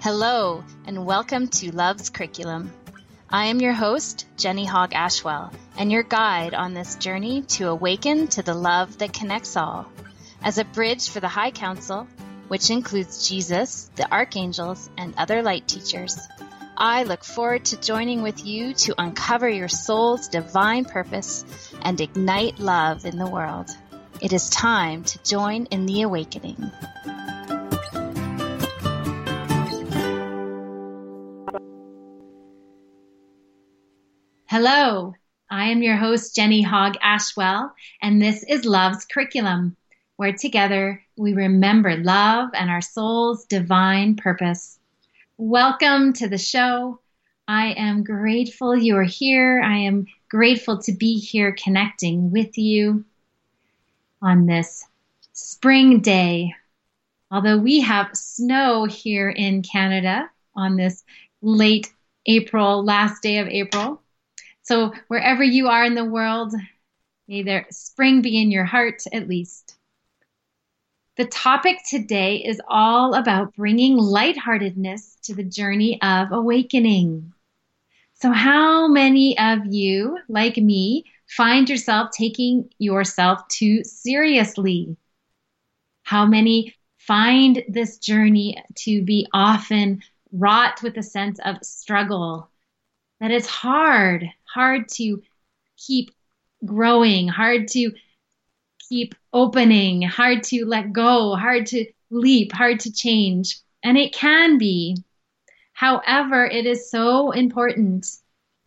Hello, and welcome to Love's Curriculum. I am your host, Jenny Hogg Ashwell, and your guide on this journey to awaken to the love that connects all. As a bridge for the High Council, which includes Jesus, the archangels, and other light teachers, I look forward to joining with you to uncover your soul's divine purpose and ignite love in the world. It is time to join in the awakening. Hello, I am your host, Jenny Hogg Ashwell, and this is Love's Curriculum, where together we remember love and our soul's divine purpose. Welcome to the show. I am grateful you are here. I am grateful to be here connecting with you on this spring day. Although we have snow here in Canada on this late April, last day of April. So wherever you are in the world, may there spring be in your heart at least. The topic today is all about bringing lightheartedness to the journey of awakening. So, how many of you, like me, find yourself taking yourself too seriously? How many find this journey to be often wrought with a sense of struggle that it's hard, hard to keep growing, hard to keep opening, hard to let go, hard to leap, hard to change. And it can be. However, it is so important,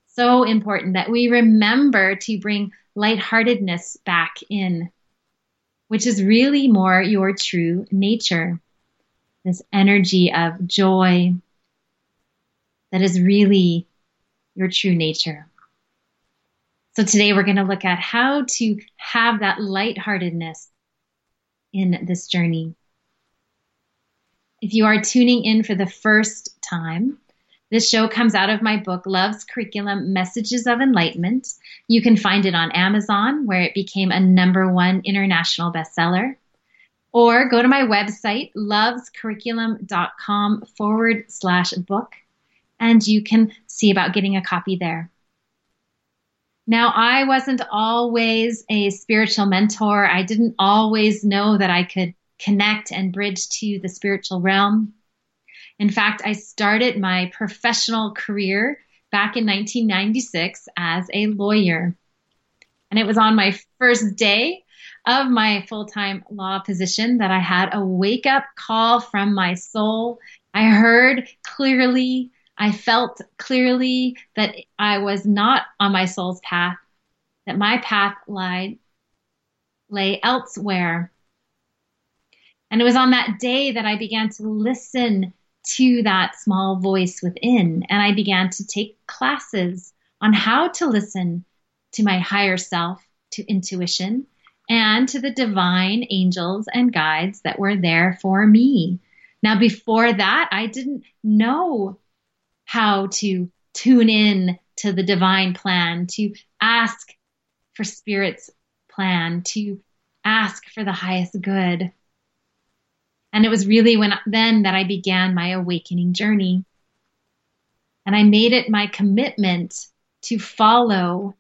so important that we remember to bring lightheartedness back in, which is really more your true nature. This energy of joy that is really your true nature. So today we're going to look at how to have that lightheartedness in this journey. If you are tuning in for the first time, this show comes out of my book, Love's Curriculum Messages of Enlightenment. You can find it on Amazon, where it became a number one international bestseller. Or go to my website, lovescurriculum.com forward slash book, and you can see about getting a copy there. Now, I wasn't always a spiritual mentor. I didn't always know that I could connect and bridge to the spiritual realm. In fact, I started my professional career back in 1996 as a lawyer. And it was on my first day of my full time law position that I had a wake up call from my soul. I heard clearly I felt clearly that I was not on my soul's path, that my path lied, lay elsewhere. And it was on that day that I began to listen to that small voice within, and I began to take classes on how to listen to my higher self, to intuition, and to the divine angels and guides that were there for me. Now, before that, I didn't know how to tune in to the divine plan, to ask for Spirit's plan, to ask for the highest good. And it was really when then that I began my awakening journey. And I made it my commitment to follow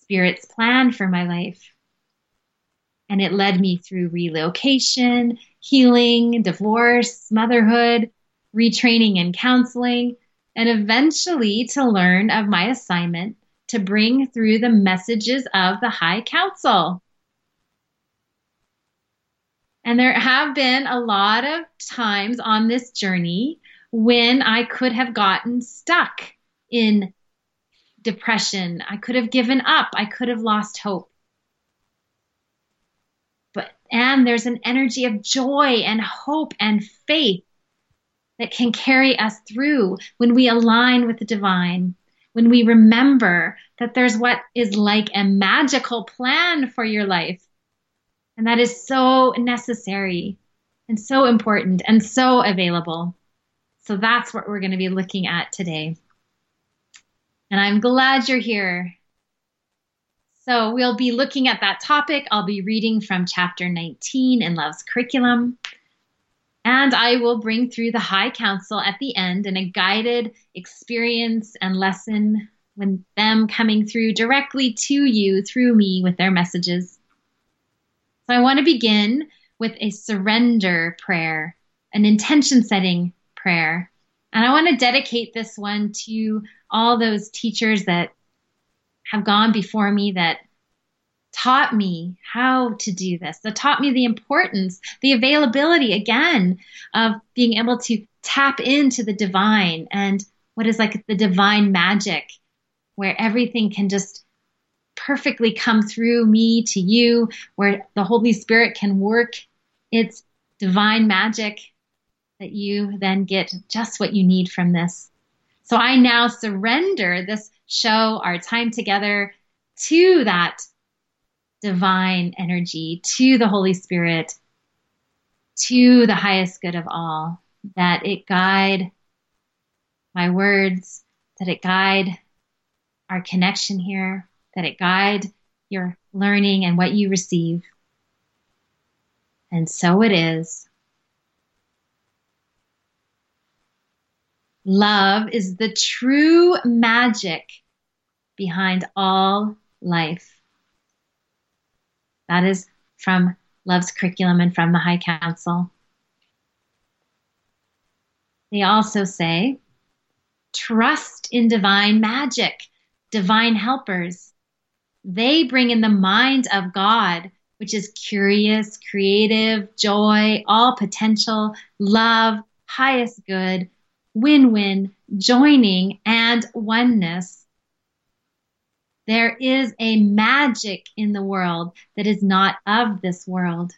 Spirit's plan for my life. And it led me through relocation, healing, divorce, motherhood, retraining and counseling, and eventually to learn of my assignment to bring through the messages of the High Council. And there have been a lot of times on this journey when I could have gotten stuck in depression. I could have given up. I could have lost hope. But and there's an energy of joy and hope and faith that can carry us through when we align with the divine, when we remember that there's what is like a magical plan for your life. And that is so necessary and so important and so available. So that's what we're going to be looking at today. And I'm glad you're here. So we'll be looking at that topic. I'll be reading from chapter 19 in Love's Curriculum. And I will bring through the high council at the end in a guided experience and lesson with them coming through directly to you through me with their messages. So I want to begin with a surrender prayer, an intention setting prayer. And I want to dedicate this one to all those teachers that have gone before me that taught me how to do this, that taught me the importance, the availability again of being able to tap into the divine and what is like the divine magic where everything can just perfectly come through me to you, where the Holy Spirit can work its divine magic that you then get just what you need from this. So I now surrender this show, our time together, to that divine energy, to the Holy Spirit, to the highest good of all, that it guide my words, that it guide our connection here, that it guide your learning and what you receive. And so it is. Love is the true magic behind all life. That is from Love's curriculum and from the High Council. They also say, trust in divine magic divine helpers. They bring in the mind of God, which is curious, creative, joy, all potential, love, highest good, win win, joining, and oneness. There is a magic in the world that is not of this world.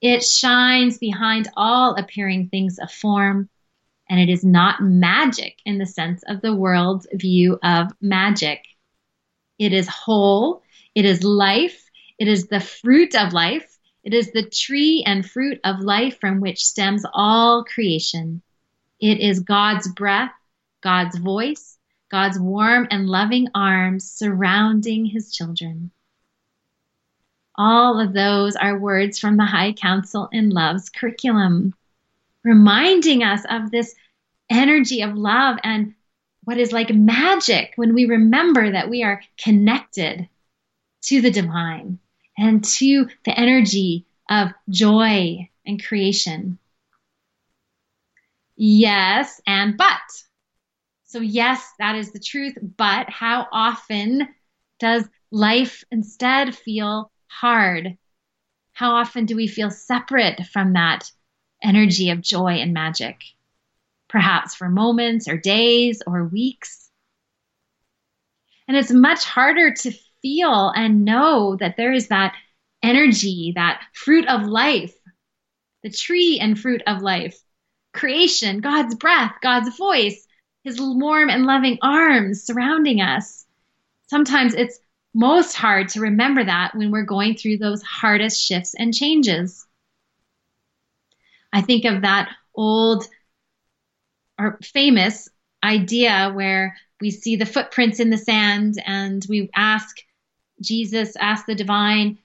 It shines behind all appearing things of form, and it is not magic in the sense of the world's view of magic. It is whole, it is life, it is the fruit of life, it is the tree and fruit of life from which stems all creation. It is God's breath, God's voice, God's warm and loving arms surrounding his children. All of those are words from the High Council in Love's curriculum reminding us of this energy of love and what is like magic when we remember that we are connected to the divine and to the energy of joy and creation. Yes, and but. So, yes, that is the truth, but how often does life instead feel hard? How often do we feel separate from that energy of joy and magic, perhaps for moments or days or weeks. And it's much harder to feel and know that there is that energy, that fruit of life, the tree and fruit of life, creation, God's breath, God's voice, his warm and loving arms surrounding us. Sometimes it's most hard to remember that when we're going through those hardest shifts and changes. I think of that old or famous idea where we see the footprints in the sand and we ask Jesus, ask the divine,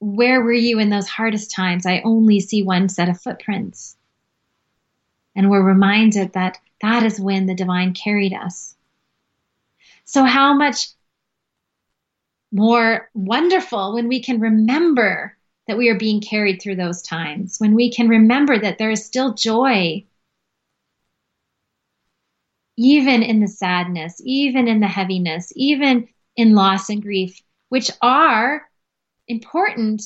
where were you in those hardest times? I only see one set of footprints. And we're reminded that that is when the divine carried us. So, how much more wonderful when we can remember that we are being carried through those times, when we can remember that there is still joy, even in the sadness, even in the heaviness, even in loss and grief, which are important,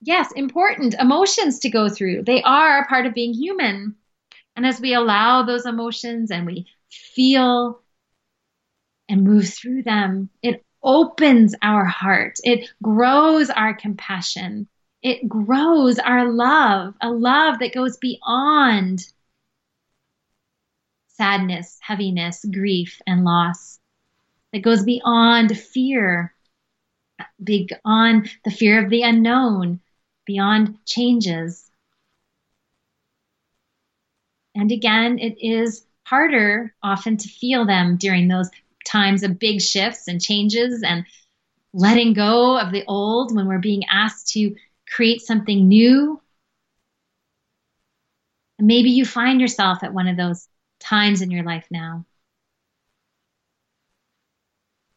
yes, important emotions to go through. They are part of being human. And as we allow those emotions and we feel and move through them, it opens our heart. It grows our compassion. It grows our love, a love that goes beyond sadness, heaviness, grief, and loss. That goes beyond fear, beyond the fear of the unknown, beyond changes. And again, it is harder often to feel them during those times of big shifts and changes and letting go of the old when we're being asked to create something new. Maybe you find yourself at one of those times in your life now.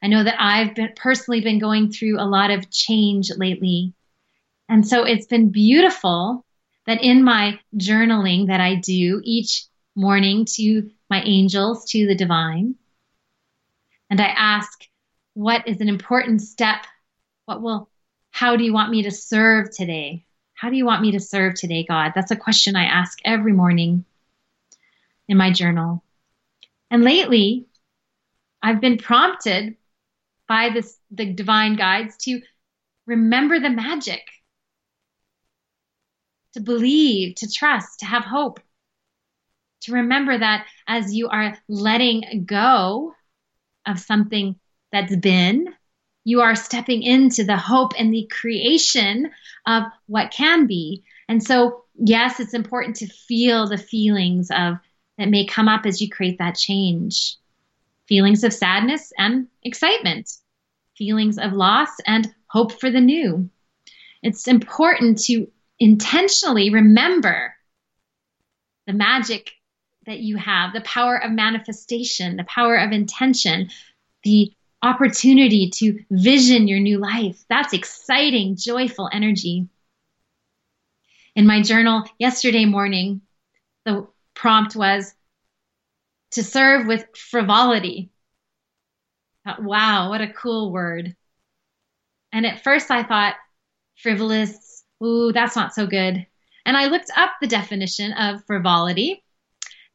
I know that I've been, personally been going through a lot of change lately. And so it's been beautiful that in my journaling that I do each morning to my angels, to the divine, and I ask, what is an important step? What will, how do you want me to serve today? How do you want me to serve today, God? That's a question I ask every morning in my journal. And lately, I've been prompted by this, the divine guides to remember the magic, to believe, to trust, to have hope, to remember that as you are letting go of something that's been, you are stepping into the hope and the creation of what can be. And so, yes, it's important to feel the feelings of that may come up as you create that change feelings of sadness and excitement, feelings of loss and hope for the new. It's important to intentionally remember the magic that you have, the power of manifestation, the power of intention, the opportunity to vision your new life. That's exciting, joyful energy. In my journal yesterday morning, the prompt was to serve with frivolity. Wow, what a cool word. And at first I thought, frivolous, ooh, that's not so good. And I looked up the definition of frivolity,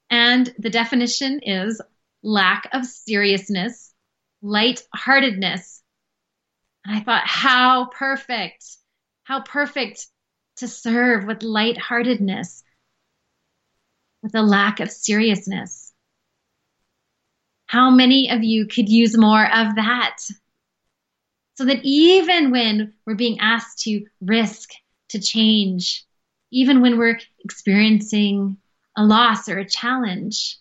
and the definition is lack of seriousness, light-heartedness. And I thought, how perfect, how perfect to serve with light-heartedness, with a lack of seriousness. How many of you could use more of that? So that even when we're being asked to risk, to change, even when we're experiencing a loss or a challenge,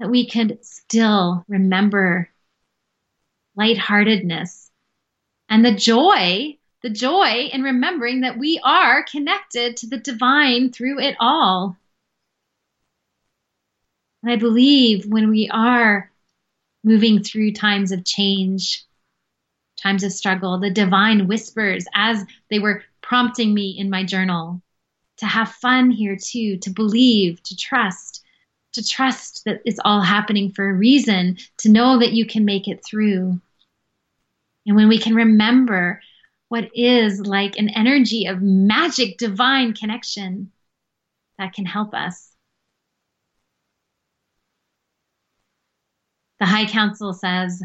that we could still remember lightheartedness and the joy, the joy in remembering that we are connected to the divine through it all. And I believe when we are moving through times of change, times of struggle, the divine whispers as they were prompting me in my journal to have fun here too, to believe, to trust, to trust that it's all happening for a reason, to know that you can make it through. And when we can remember what is like an energy of magic divine connection, that can help us. The High Council says,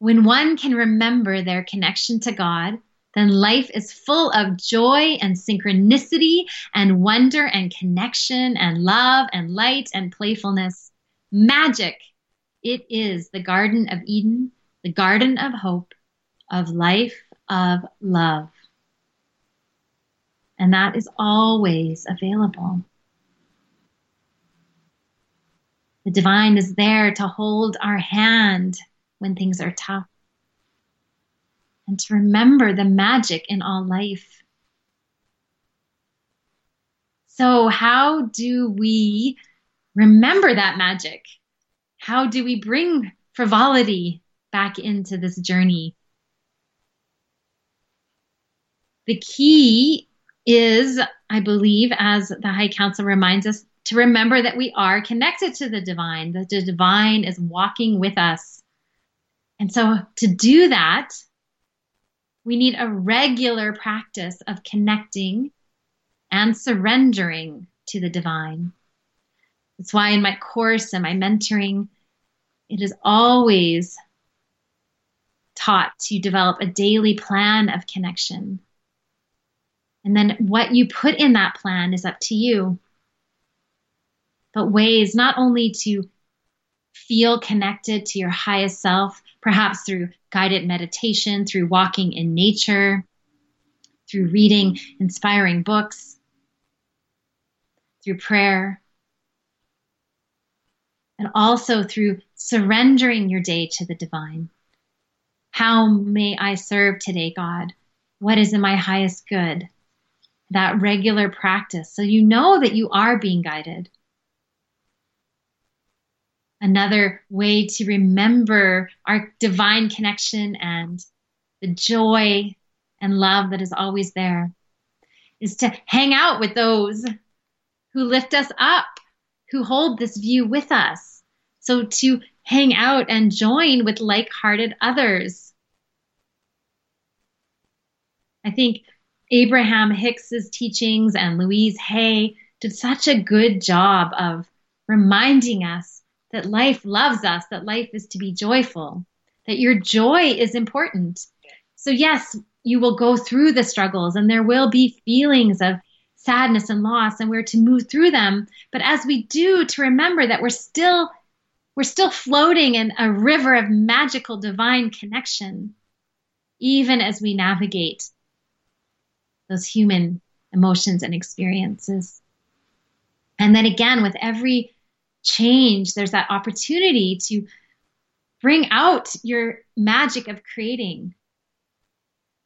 when one can remember their connection to God, then life is full of joy and synchronicity and wonder and connection and love and light and playfulness. Magic. It is the Garden of Eden, the Garden of Hope, of life, of love. And that is always available. The divine is there to hold our hand when things are tough and to remember the magic in all life. So, how do we remember that magic? How do we bring frivolity back into this journey? The key is, I believe, as the High Council reminds us, to remember that we are connected to the divine, that the divine is walking with us. And so to do that, we need a regular practice of connecting and surrendering to the divine. That's why in my course and my mentoring, it is always taught to develop a daily plan of connection. And then what you put in that plan is up to you but ways not only to feel connected to your highest self, perhaps through guided meditation, through walking in nature, through reading inspiring books, through prayer, and also through surrendering your day to the divine. How may I serve today, God? What is in my highest good? that regular practice so you know that you are being guided. Another way to remember our divine connection and the joy and love that is always there is to hang out with those who lift us up, who hold this view with us. So to hang out and join with like hearted others. I think Abraham Hicks's teachings and Louise Hay did such a good job of reminding us that life loves us, that life is to be joyful, that your joy is important. So, yes, you will go through the struggles and there will be feelings of sadness and loss, and we're to move through them. But as we do, to remember that we're still we're still floating in a river of magical divine connection, even as we navigate those human emotions and experiences. And then again, with every change, there's that opportunity to bring out your magic of creating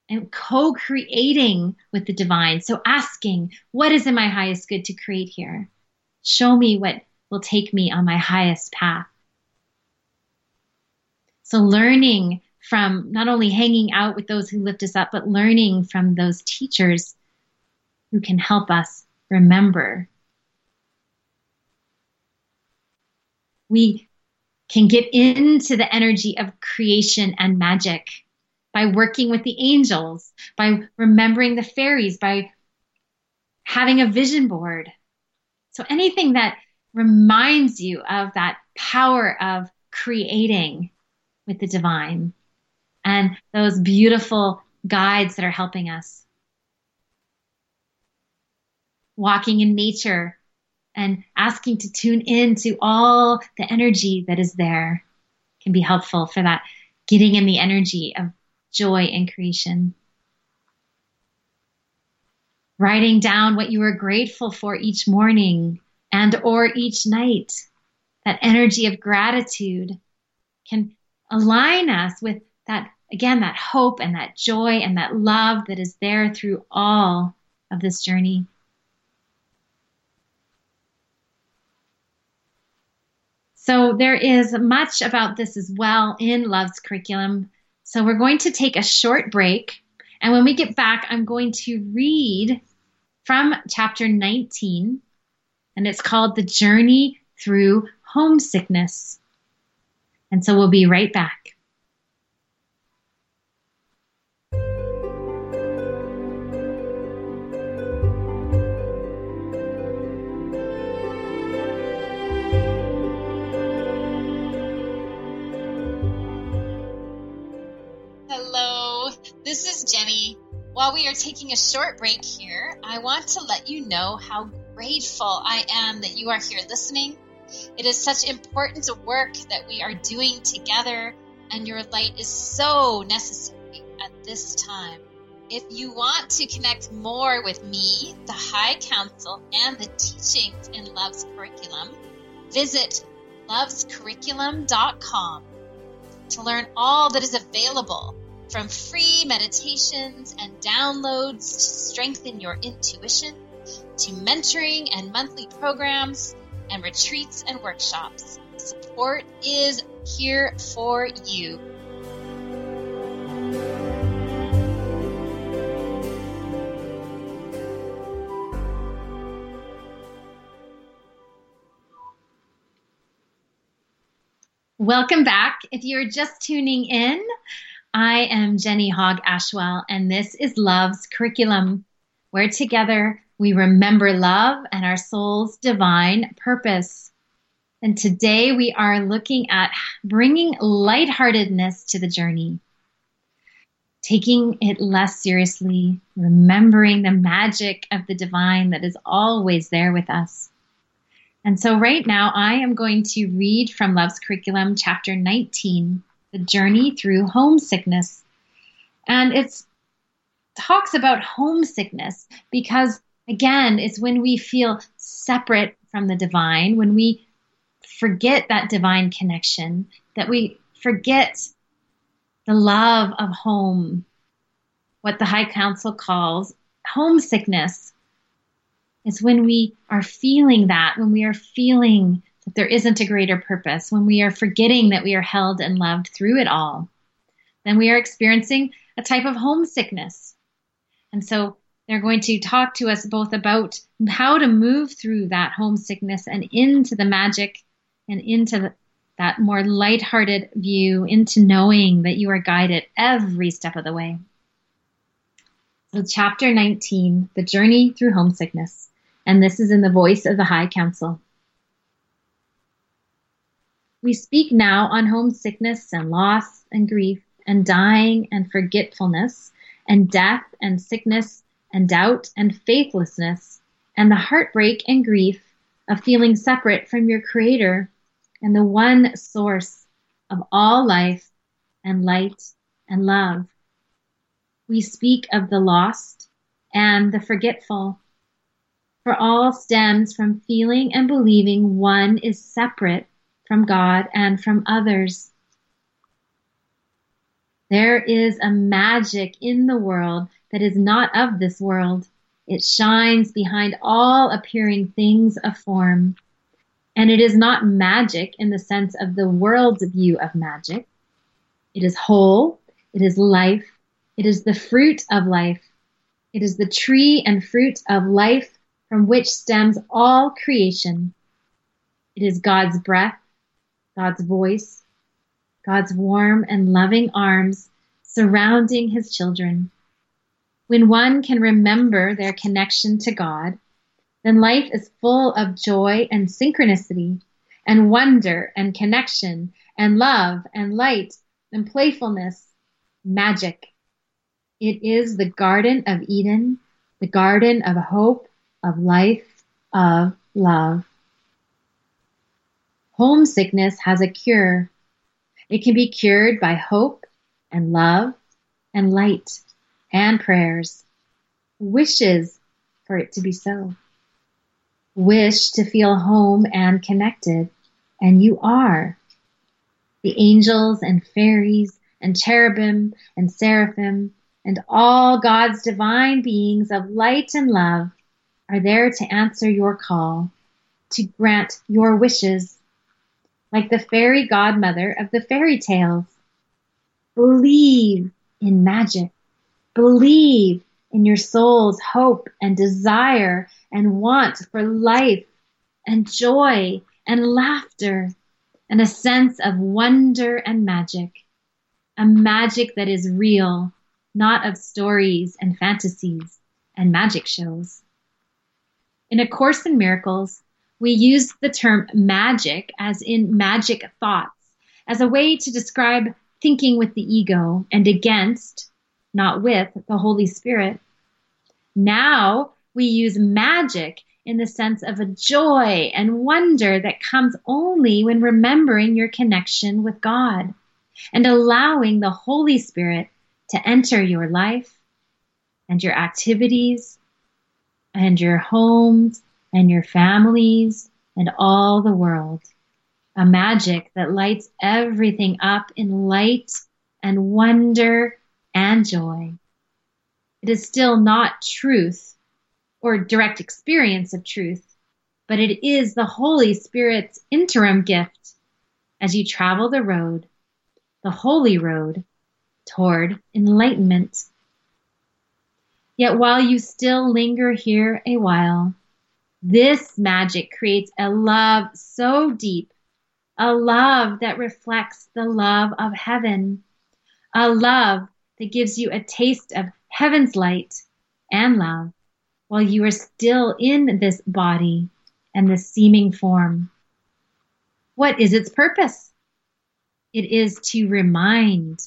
and co creating with the divine. So asking, what is in my highest good to create here? Show me what will take me on my highest path. So learning from not only hanging out with those who lift us up, but learning from those teachers who can help us remember. We can get into the energy of creation and magic by working with the angels, by remembering the fairies, by having a vision board. So anything that reminds you of that power of creating with the divine and those beautiful guides that are helping us. Walking in nature and asking to tune in to all the energy that is there can be helpful for that getting in the energy of joy and creation. Writing down what you are grateful for each morning and or each night. That energy of gratitude can align us with that, again, that hope and that joy and that love that is there through all of this journey. So there is much about this as well in Love's curriculum. So we're going to take a short break. And when we get back, I'm going to read from chapter 19, and it's called The Journey Through Homesickness. And so we'll be right back. This is Jenny. While we are taking a short break here, I want to let you know how grateful I am that you are here listening it is such important work that we are doing together, and your light is so necessary at this time. If you want to connect more with me, the High Council, and the teachings in Love's Curriculum, visit lovescurriculum.com to learn all that is available from free meditations and downloads to strengthen your intuition to mentoring and monthly programs and retreats and workshops. Support is here for you. Welcome back. If you're just tuning in, I am Jenny Hogg Ashwell, and this is Love's Curriculum, where together we remember love and our soul's divine purpose. And today we are looking at bringing lightheartedness to the journey, taking it less seriously, remembering the magic of the divine that is always there with us. And so, right now, I am going to read from Love's Curriculum, chapter 19, The Journey Through Homesickness. And it talks about homesickness because Again, it's when we feel separate from the divine, when we forget that divine connection, that we forget the love of home, what the High Council calls homesickness. It's when we are feeling that, when we are feeling that there isn't a greater purpose, when we are forgetting that we are held and loved through it all, then we are experiencing a type of homesickness. And so they're going to talk to us both about how to move through that homesickness and into the magic and into the, that more lighthearted view, into knowing that you are guided every step of the way. So, chapter 19, The Journey Through Homesickness. And this is in the voice of the High Council. We speak now on homesickness and loss and grief and dying and forgetfulness and death and sickness and doubt and faithlessness and the heartbreak and grief of feeling separate from your Creator and the one source of all life and light and love. We speak of the lost and the forgetful, for all stems from feeling and believing one is separate from God and from others. There is a magic in the world that is not of this world. It shines behind all appearing things of form. And it is not magic in the sense of the world's view of magic. It is whole. It is life. It is the fruit of life. It is the tree and fruit of life from which stems all creation. It is God's breath, God's voice, God's warm and loving arms surrounding his children. When one can remember their connection to God, then life is full of joy and synchronicity and wonder and connection and love and light and playfulness, magic. It is the Garden of Eden, the garden of hope, of life, of love. Homesickness has a cure. It can be cured by hope and love and light and prayers. Wishes for it to be so. Wish to feel home and connected, and you are. The angels and fairies and cherubim and seraphim and all God's divine beings of light and love are there to answer your call, to grant your wishes like the fairy godmother of the fairy tales. Believe in magic. Believe in your soul's hope and desire and want for life and joy and laughter and a sense of wonder and magic. A magic that is real, not of stories and fantasies and magic shows. In A Course in Miracles, we use the term magic, as in magic thoughts, as a way to describe thinking with the ego and against, not with, the Holy Spirit. Now we use magic in the sense of a joy and wonder that comes only when remembering your connection with God and allowing the Holy Spirit to enter your life and your activities and your homes and your families and all the world. A magic that lights everything up in light and wonder and joy. It is still not truth or direct experience of truth, but it is the Holy Spirit's interim gift as you travel the road, the holy road toward enlightenment. Yet while you still linger here a while, this magic creates a love so deep, a love that reflects the love of heaven, a love that gives you a taste of heaven's light and love while you are still in this body and this seeming form. What is its purpose? It is to remind,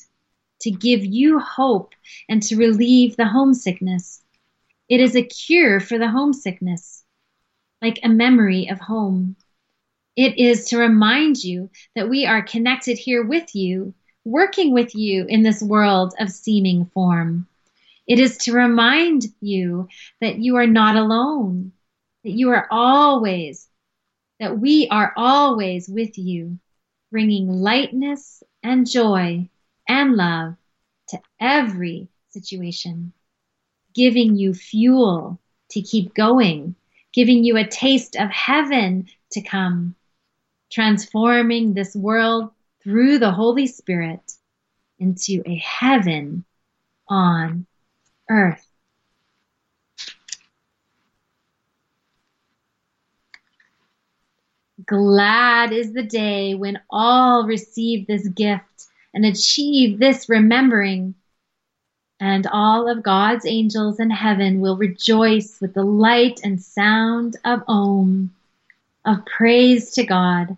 to give you hope, and to relieve the homesickness. It is a cure for the homesickness like a memory of home. It is to remind you that we are connected here with you, working with you in this world of seeming form. It is to remind you that you are not alone, that you are always, that we are always with you, bringing lightness and joy and love to every situation, giving you fuel to keep going giving you a taste of heaven to come, transforming this world through the Holy Spirit into a heaven on earth. Glad is the day when all receive this gift and achieve this remembering. And all of God's angels in heaven will rejoice with the light and sound of Om, of praise to God,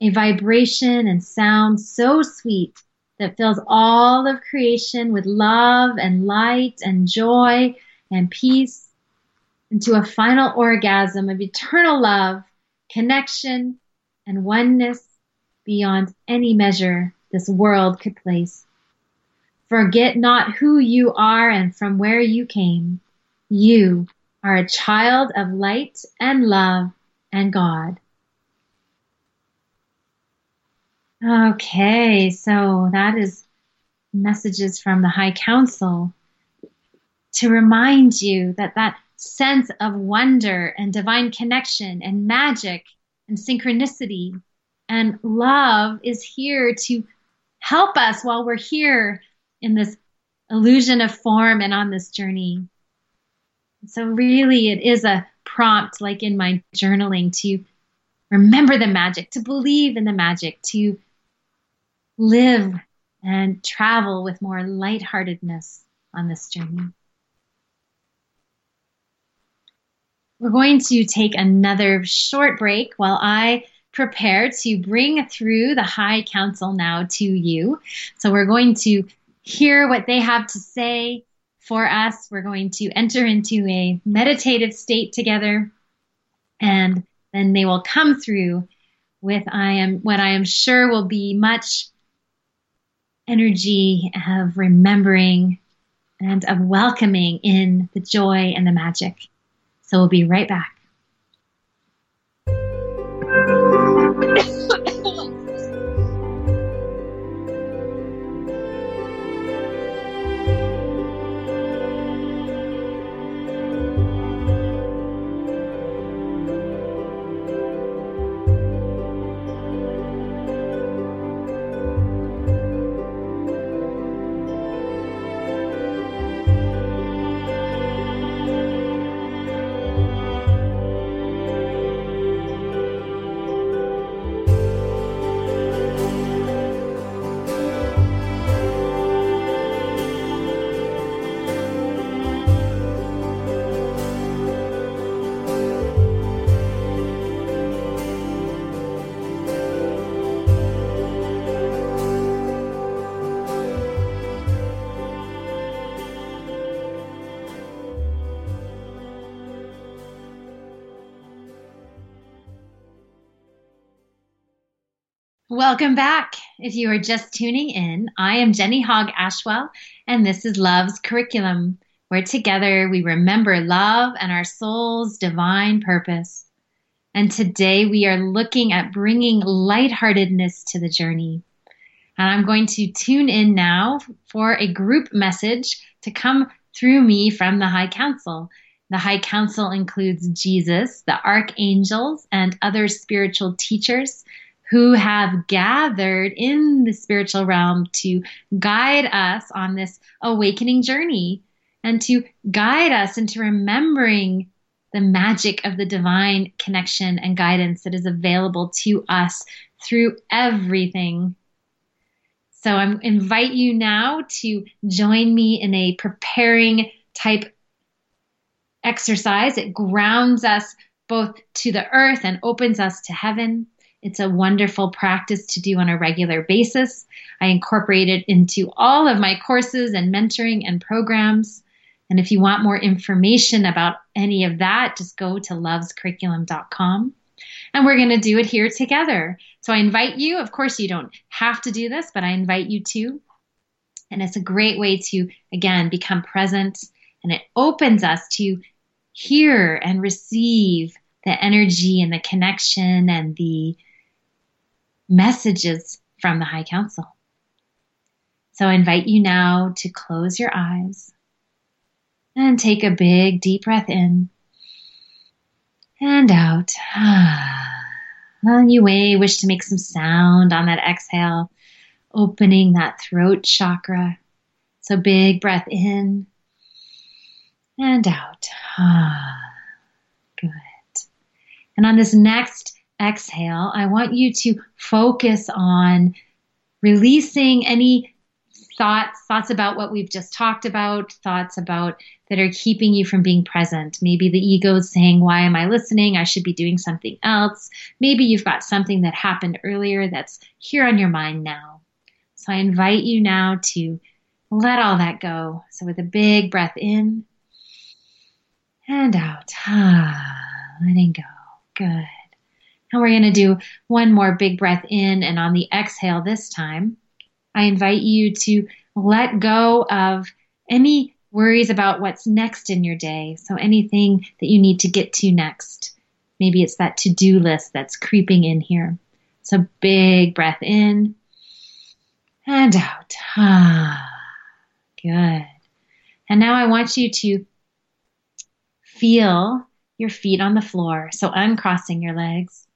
a vibration and sound so sweet that fills all of creation with love and light and joy and peace into a final orgasm of eternal love connection, and oneness beyond any measure this world could place. Forget not who you are and from where you came. You are a child of light and love and God. Okay, so that is messages from the High Council to remind you that that sense of wonder and divine connection and magic and synchronicity and love is here to help us while we're here in this illusion of form and on this journey. So, really, it is a prompt, like in my journaling, to remember the magic, to believe in the magic, to live and travel with more lightheartedness on this journey. We're going to take another short break while I prepare to bring through the High Council now to you. So we're going to hear what they have to say for us. We're going to enter into a meditative state together, and then they will come through with I am what I am sure will be much energy of remembering and of welcoming in the joy and the magic. So we'll be right back. Welcome back. If you are just tuning in, I am Jenny Hogg Ashwell, and this is Love's Curriculum, where together we remember love and our soul's divine purpose. And today we are looking at bringing lightheartedness to the journey. And I'm going to tune in now for a group message to come through me from the High Council. The High Council includes Jesus, the archangels, and other spiritual teachers who have gathered in the spiritual realm to guide us on this awakening journey and to guide us into remembering the magic of the divine connection and guidance that is available to us through everything. So I invite you now to join me in a preparing type exercise. It grounds us both to the earth and opens us to heaven. It's a wonderful practice to do on a regular basis. I incorporate it into all of my courses and mentoring and programs. And if you want more information about any of that, just go to lovescurriculum.com. And we're going to do it here together. So I invite you, of course, you don't have to do this, but I invite you to. And it's a great way to, again, become present. And it opens us to hear and receive the energy and the connection and the messages from the High Council. So I invite you now to close your eyes and take a big deep breath in and out. And you may wish to make some sound on that exhale, opening that throat chakra. So big breath in and out. Good. And on this next exhale, I want you to focus on releasing any thoughts, thoughts about what we've just talked about, thoughts about that are keeping you from being present. Maybe the ego is saying, Why am I listening? I should be doing something else. Maybe you've got something that happened earlier that's here on your mind now. So I invite you now to let all that go. So with a big breath in and out, ah, letting go. Good. And we're going to do one more big breath in, and on the exhale this time, I invite you to let go of any worries about what's next in your day. So anything that you need to get to next. Maybe it's that to do list that's creeping in here. So big breath in and out. Ah, good. And now I want you to feel your feet on the floor. So uncrossing your legs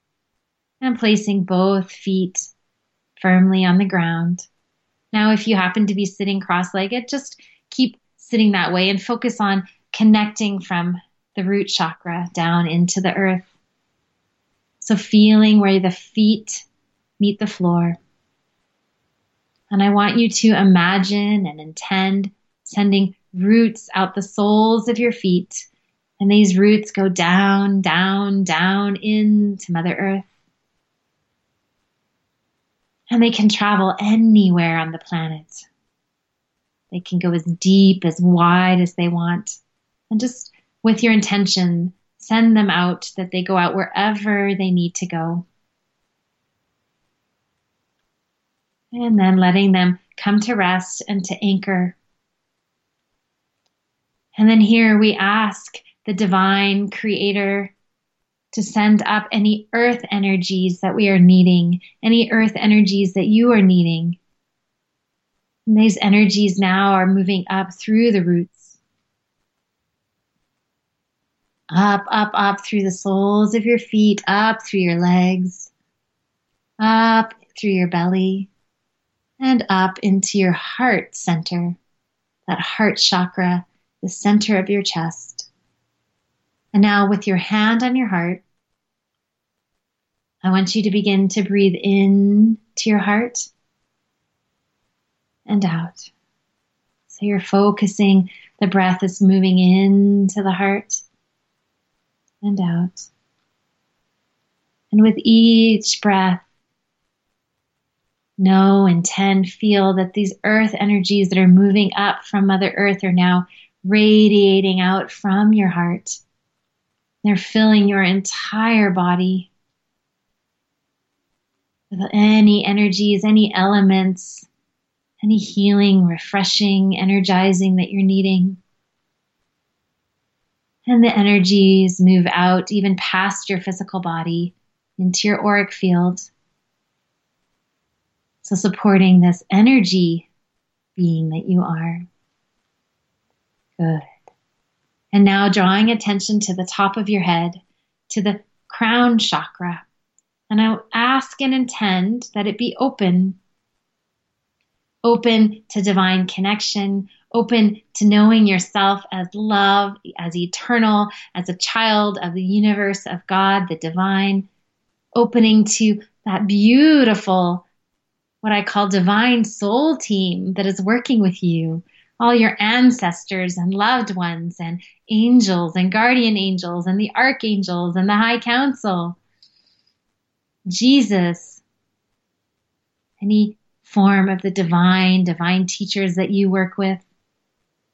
and placing both feet firmly on the ground. Now, if you happen to be sitting cross legged, just keep sitting that way and focus on connecting from the root chakra down into the earth. So, feeling where the feet meet the floor. And I want you to imagine and intend sending roots out the soles of your feet. And these roots go down, down, down into Mother Earth and they can travel anywhere on the planet. They can go as deep, as wide as they want. And just with your intention, send them out that they go out wherever they need to go. And then letting them come to rest and to anchor. And then here we ask the divine creator to send up any earth energies that we are needing, any earth energies that you are needing. And these energies now are moving up through the roots. Up, up, up through the soles of your feet, up through your legs, up through your belly, and up into your heart center, that heart chakra, the center of your chest. And now, with your hand on your heart, I want you to begin to breathe in to your heart and out. So you're focusing, the breath is moving into the heart and out. And with each breath, know, intend, feel that these earth energies that are moving up from Mother Earth are now radiating out from your heart. They're filling your entire body with any energies, any elements, any healing, refreshing, energizing that you're needing. And the energies move out even past your physical body into your auric field. So, supporting this energy being that you are. Good. And now drawing attention to the top of your head, to the crown chakra. And I ask and intend that it be open. Open to divine connection, open to knowing yourself as love, as eternal, as a child of the universe of God, the divine, opening to that beautiful, what I call divine soul team that is working with you, all your ancestors and loved ones, and angels and guardian angels, and the archangels and the high council. Jesus, any form of the divine, divine teachers that you work with.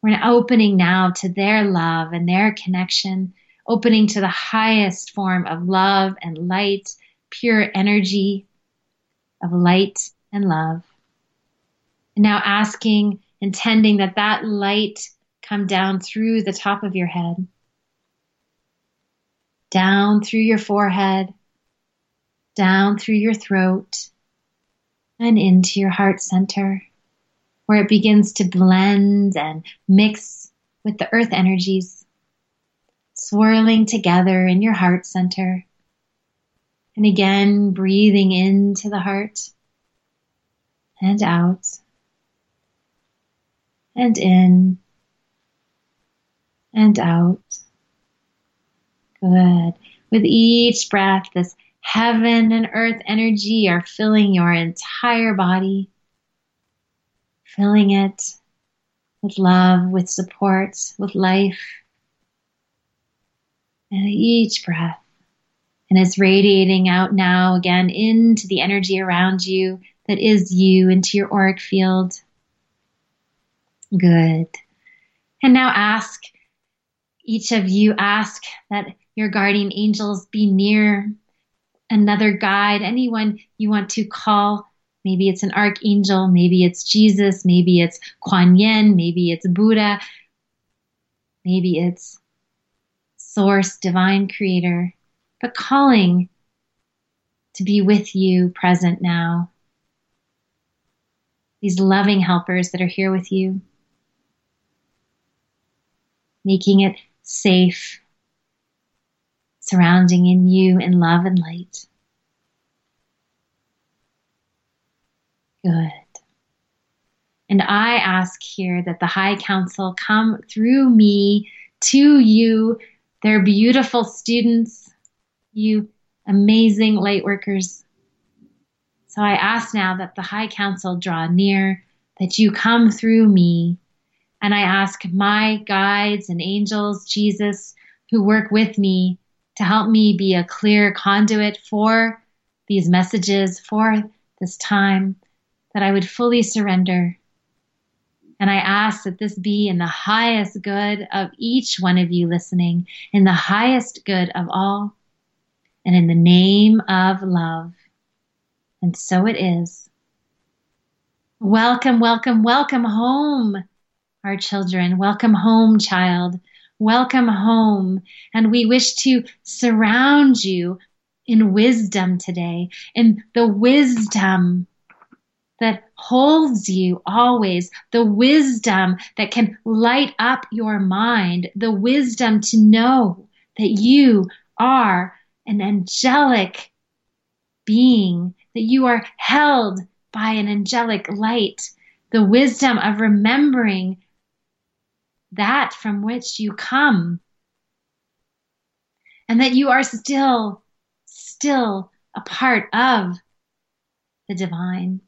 We're opening now to their love and their connection, opening to the highest form of love and light, pure energy of light and love. And now asking, intending that that light come down through the top of your head, down through your forehead, down through your throat and into your heart center, where it begins to blend and mix with the earth energies. Swirling together in your heart center. And again, breathing into the heart and out and in and out. Good. With each breath, this heaven and earth energy are filling your entire body, filling it with love, with support, with life. And each breath, and it's radiating out now again into the energy around you that is you, into your auric field. Good. And now ask, each of you ask that your guardian angels be near another guide, anyone you want to call. Maybe it's an archangel, maybe it's Jesus, maybe it's Kuan Yin, maybe it's Buddha, maybe it's Source, Divine Creator, but calling to be with you present now. These loving helpers that are here with you, making it safe surrounding in you in love and light. Good. And I ask here that the High Council come through me to you, their beautiful students, you amazing light workers. So I ask now that the High Council draw near, that you come through me. And I ask my guides and angels, Jesus, who work with me, to help me be a clear conduit for these messages, for this time, that I would fully surrender. And I ask that this be in the highest good of each one of you listening, in the highest good of all, and in the name of love. And so it is. Welcome, welcome, welcome home, our children. Welcome home, child. Welcome home. And we wish to surround you in wisdom today, in the wisdom that holds you always, the wisdom that can light up your mind, the wisdom to know that you are an angelic being, that you are held by an angelic light, the wisdom of remembering that from which you come. And that you are still, still a part of the divine.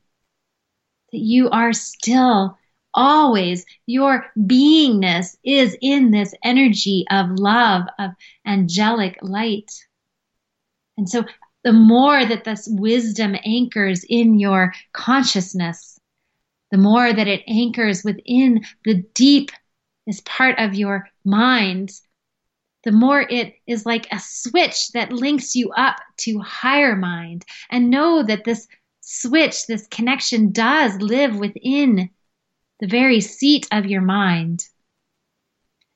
That you are still always, your beingness is in this energy of love, of angelic light. And so the more that this wisdom anchors in your consciousness, the more that it anchors within the deep is part of your mind, the more it is like a switch that links you up to higher mind. And know that this switch, this connection does live within the very seat of your mind.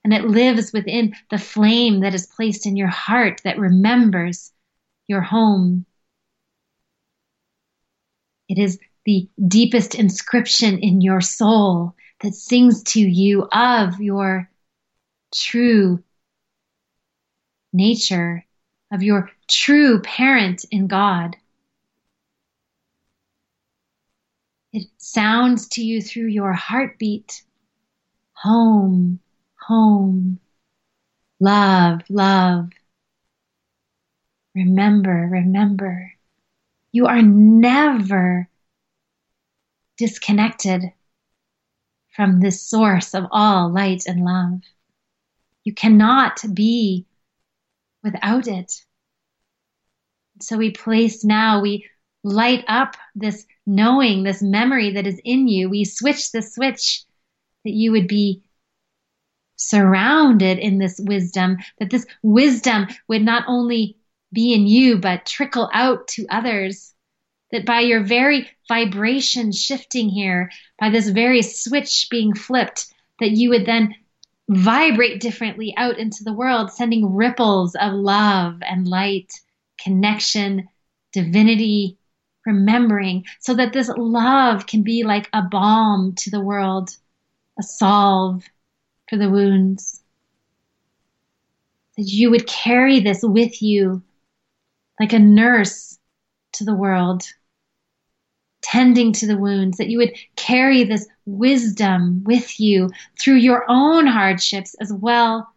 And it lives within the flame that is placed in your heart that remembers your home. It is the deepest inscription in your soul that sings to you of your true nature, of your true parent in God. It sounds to you through your heartbeat. Home, home, love, love. Remember, remember, you are never disconnected from this source of all light and love. You cannot be without it. So we place now, we light up this knowing, this memory that is in you. We switch the switch that you would be surrounded in this wisdom, that this wisdom would not only be in you, but trickle out to others that by your very vibration shifting here, by this very switch being flipped, that you would then vibrate differently out into the world, sending ripples of love and light, connection, divinity, remembering, so that this love can be like a balm to the world, a salve for the wounds. that you would carry this with you like a nurse to the world, tending to the wounds, that you would carry this wisdom with you through your own hardships as well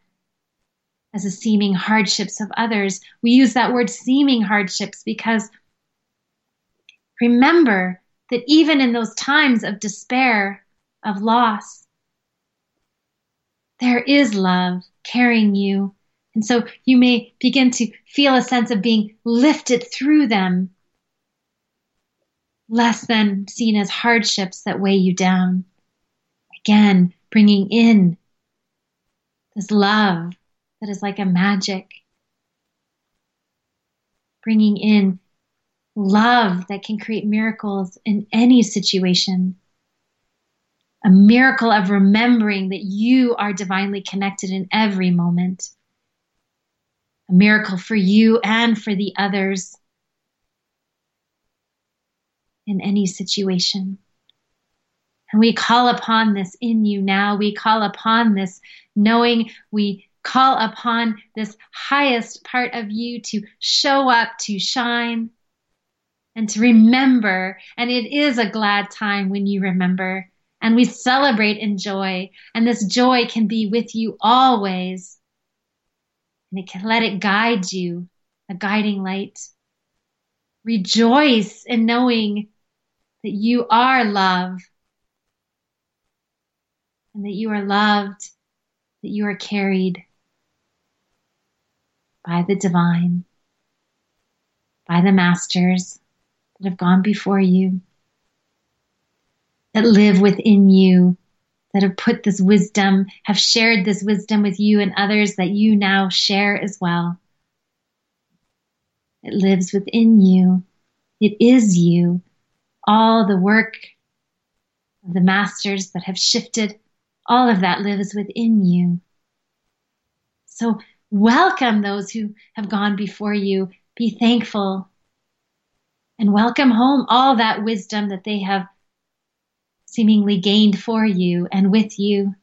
as the seeming hardships of others. We use that word seeming hardships because remember that even in those times of despair, of loss, there is love carrying you. And so you may begin to feel a sense of being lifted through them, less than seen as hardships that weigh you down. Again, bringing in this love that is like a magic, bringing in love that can create miracles in any situation. A miracle of remembering that you are divinely connected in every moment. A miracle for you and for the others in any situation. And we call upon this in you now. We call upon this knowing we call upon this highest part of you to show up, to shine, and to remember. And it is a glad time when you remember. And we celebrate in joy. And this joy can be with you always. And it can let it guide you, a guiding light. Rejoice in knowing that you are love and that you are loved, that you are carried by the divine, by the masters that have gone before you, that live within you, that have put this wisdom, have shared this wisdom with you and others that you now share as well. It lives within you. It is you. All the work of the masters that have shifted, all of that lives within you. So Welcome those who have gone before you. Be thankful and welcome home all that wisdom that they have seemingly gained for you and with you.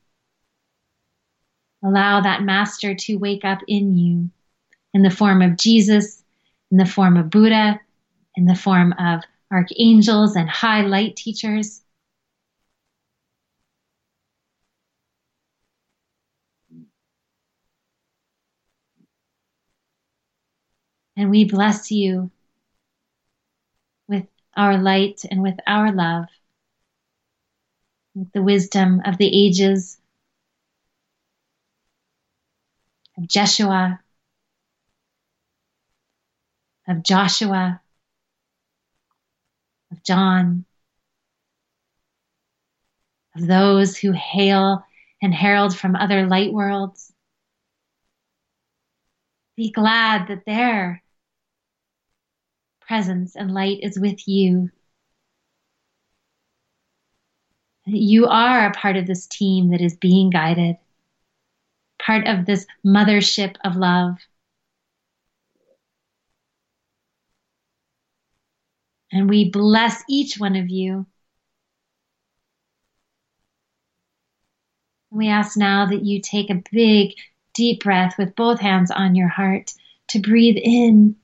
Allow that master to wake up in you in the form of Jesus, in the form of Buddha, in the form of archangels and high light teachers. And we bless you with our light and with our love, with the wisdom of the ages of Jeshua, of Joshua, John, of those who hail and herald from other light worlds. Be glad that they're presence and light is with you. You are a part of this team that is being guided, part of this mothership of love. And we bless each one of you. We ask now that you take a big, deep breath with both hands on your heart to breathe in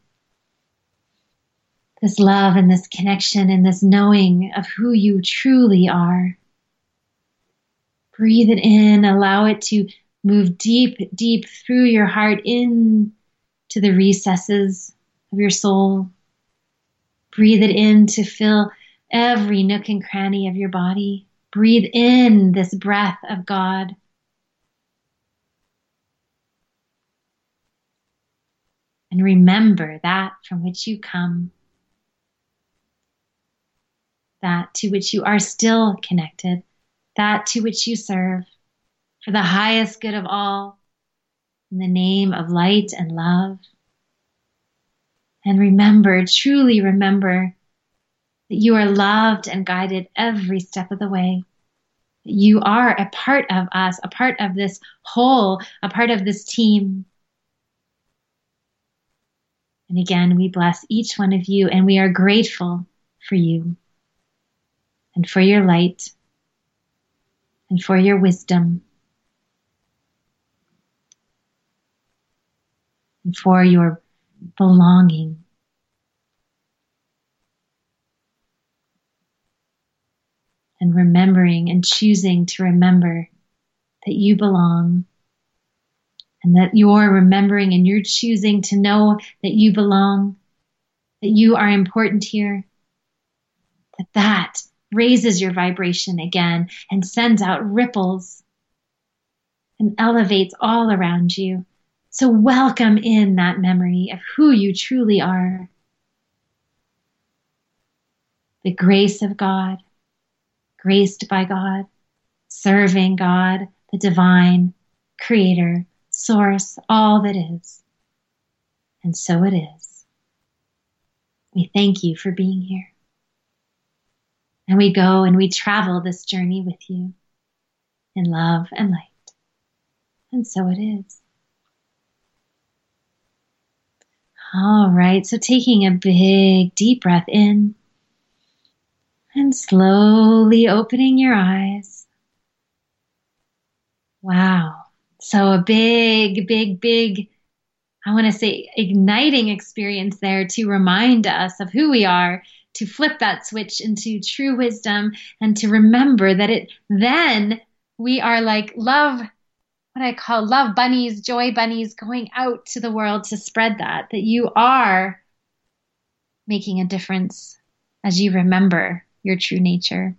this love and this connection and this knowing of who you truly are. Breathe it in, allow it to move deep, deep through your heart in to the recesses of your soul. Breathe it in to fill every nook and cranny of your body. Breathe in this breath of God. And remember that from which you come that to which you are still connected, that to which you serve, for the highest good of all, in the name of light and love. And remember, truly remember, that you are loved and guided every step of the way. You are a part of us, a part of this whole, a part of this team. And again, we bless each one of you and we are grateful for you and for your light and for your wisdom. and for your belonging. And remembering and choosing to remember that you belong and that you're remembering and you're choosing to know that you belong, that you are important here, that that raises your vibration again and sends out ripples and elevates all around you. So welcome in that memory of who you truly are. The grace of God, graced by God, serving God, the divine creator source, all that is. And so it is. We thank you for being here. And we go and we travel this journey with you in love and light. And so it is. All right, so taking a big deep breath in and slowly opening your eyes. Wow. So a big, big, big, I want to say igniting experience there to remind us of who we are, to flip that switch into true wisdom and to remember that it then we are like love what I call love bunnies, joy bunnies going out to the world to spread that, that you are making a difference as you remember your true nature.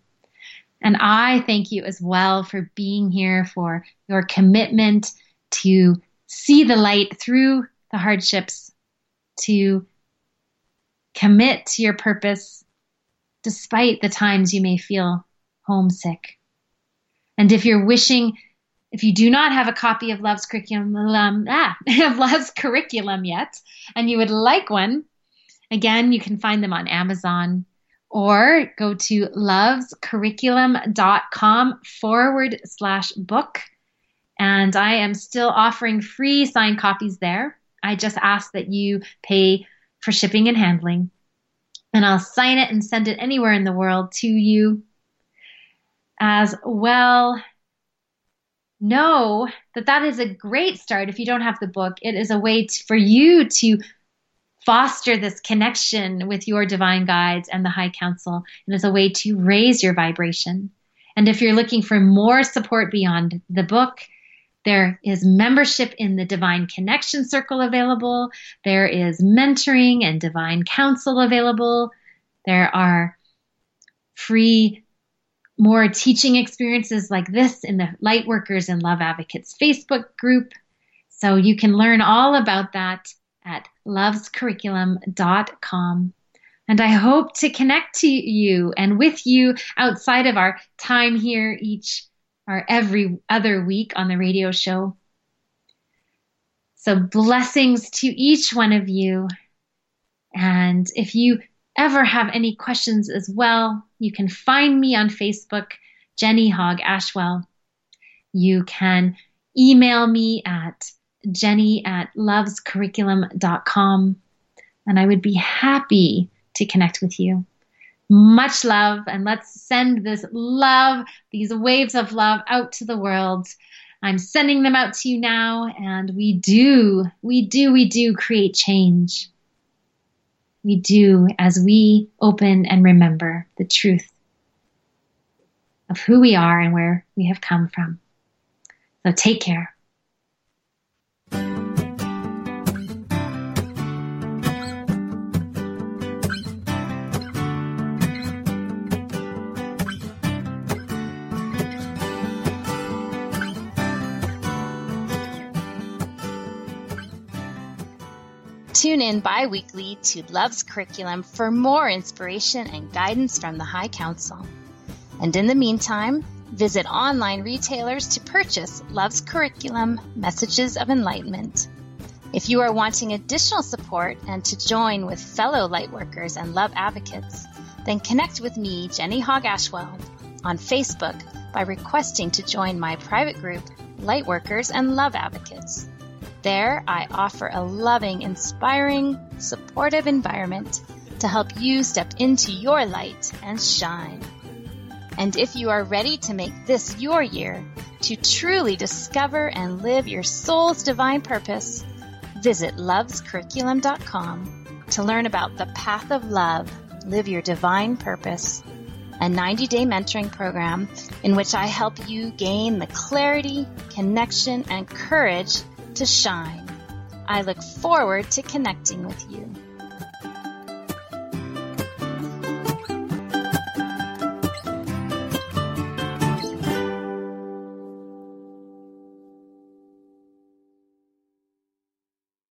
And I thank you as well for being here, for your commitment to see the light through the hardships, to commit to your purpose despite the times you may feel homesick. And if you're wishing, if you do not have a copy of Love's curriculum, um, ah, of Love's curriculum yet, and you would like one, again, you can find them on Amazon or go to lovescurriculum.com forward slash book. And I am still offering free signed copies there. I just ask that you pay for shipping and handling. And I'll sign it and send it anywhere in the world to you. As well, know that that is a great start if you don't have the book. It is a way to, for you to foster this connection with your divine guides and the high council and as a way to raise your vibration. And if you're looking for more support beyond the book, there is membership in the Divine Connection Circle available. There is mentoring and divine counsel available. There are free, more teaching experiences like this in the Lightworkers and Love Advocates Facebook group. So you can learn all about that at lovescurriculum.com. And I hope to connect to you and with you outside of our time here each or every other week on the radio show. So blessings to each one of you. And if you ever have any questions as well, you can find me on Facebook, Jenny Hogg Ashwell. You can email me at jenny at lovescurriculum.com. And I would be happy to connect with you. Much love, and let's send this love, these waves of love out to the world. I'm sending them out to you now, and we do, we do, we do create change. We do as we open and remember the truth of who we are and where we have come from. So take care. Tune in bi weekly to Love's Curriculum for more inspiration and guidance from the High Council. And in the meantime, visit online retailers to purchase Love's Curriculum Messages of Enlightenment. If you are wanting additional support and to join with fellow lightworkers and love advocates, then connect with me, Jenny Hogg Ashwell, on Facebook by requesting to join my private group, Lightworkers and Love Advocates. There, I offer a loving, inspiring, supportive environment to help you step into your light and shine. And if you are ready to make this your year to truly discover and live your soul's divine purpose, Visit lovescurriculum.com to learn about the path of love, live your divine purpose, a 90 day mentoring program in which I help you gain the clarity, connection, and courage to shine. I look forward to connecting with you.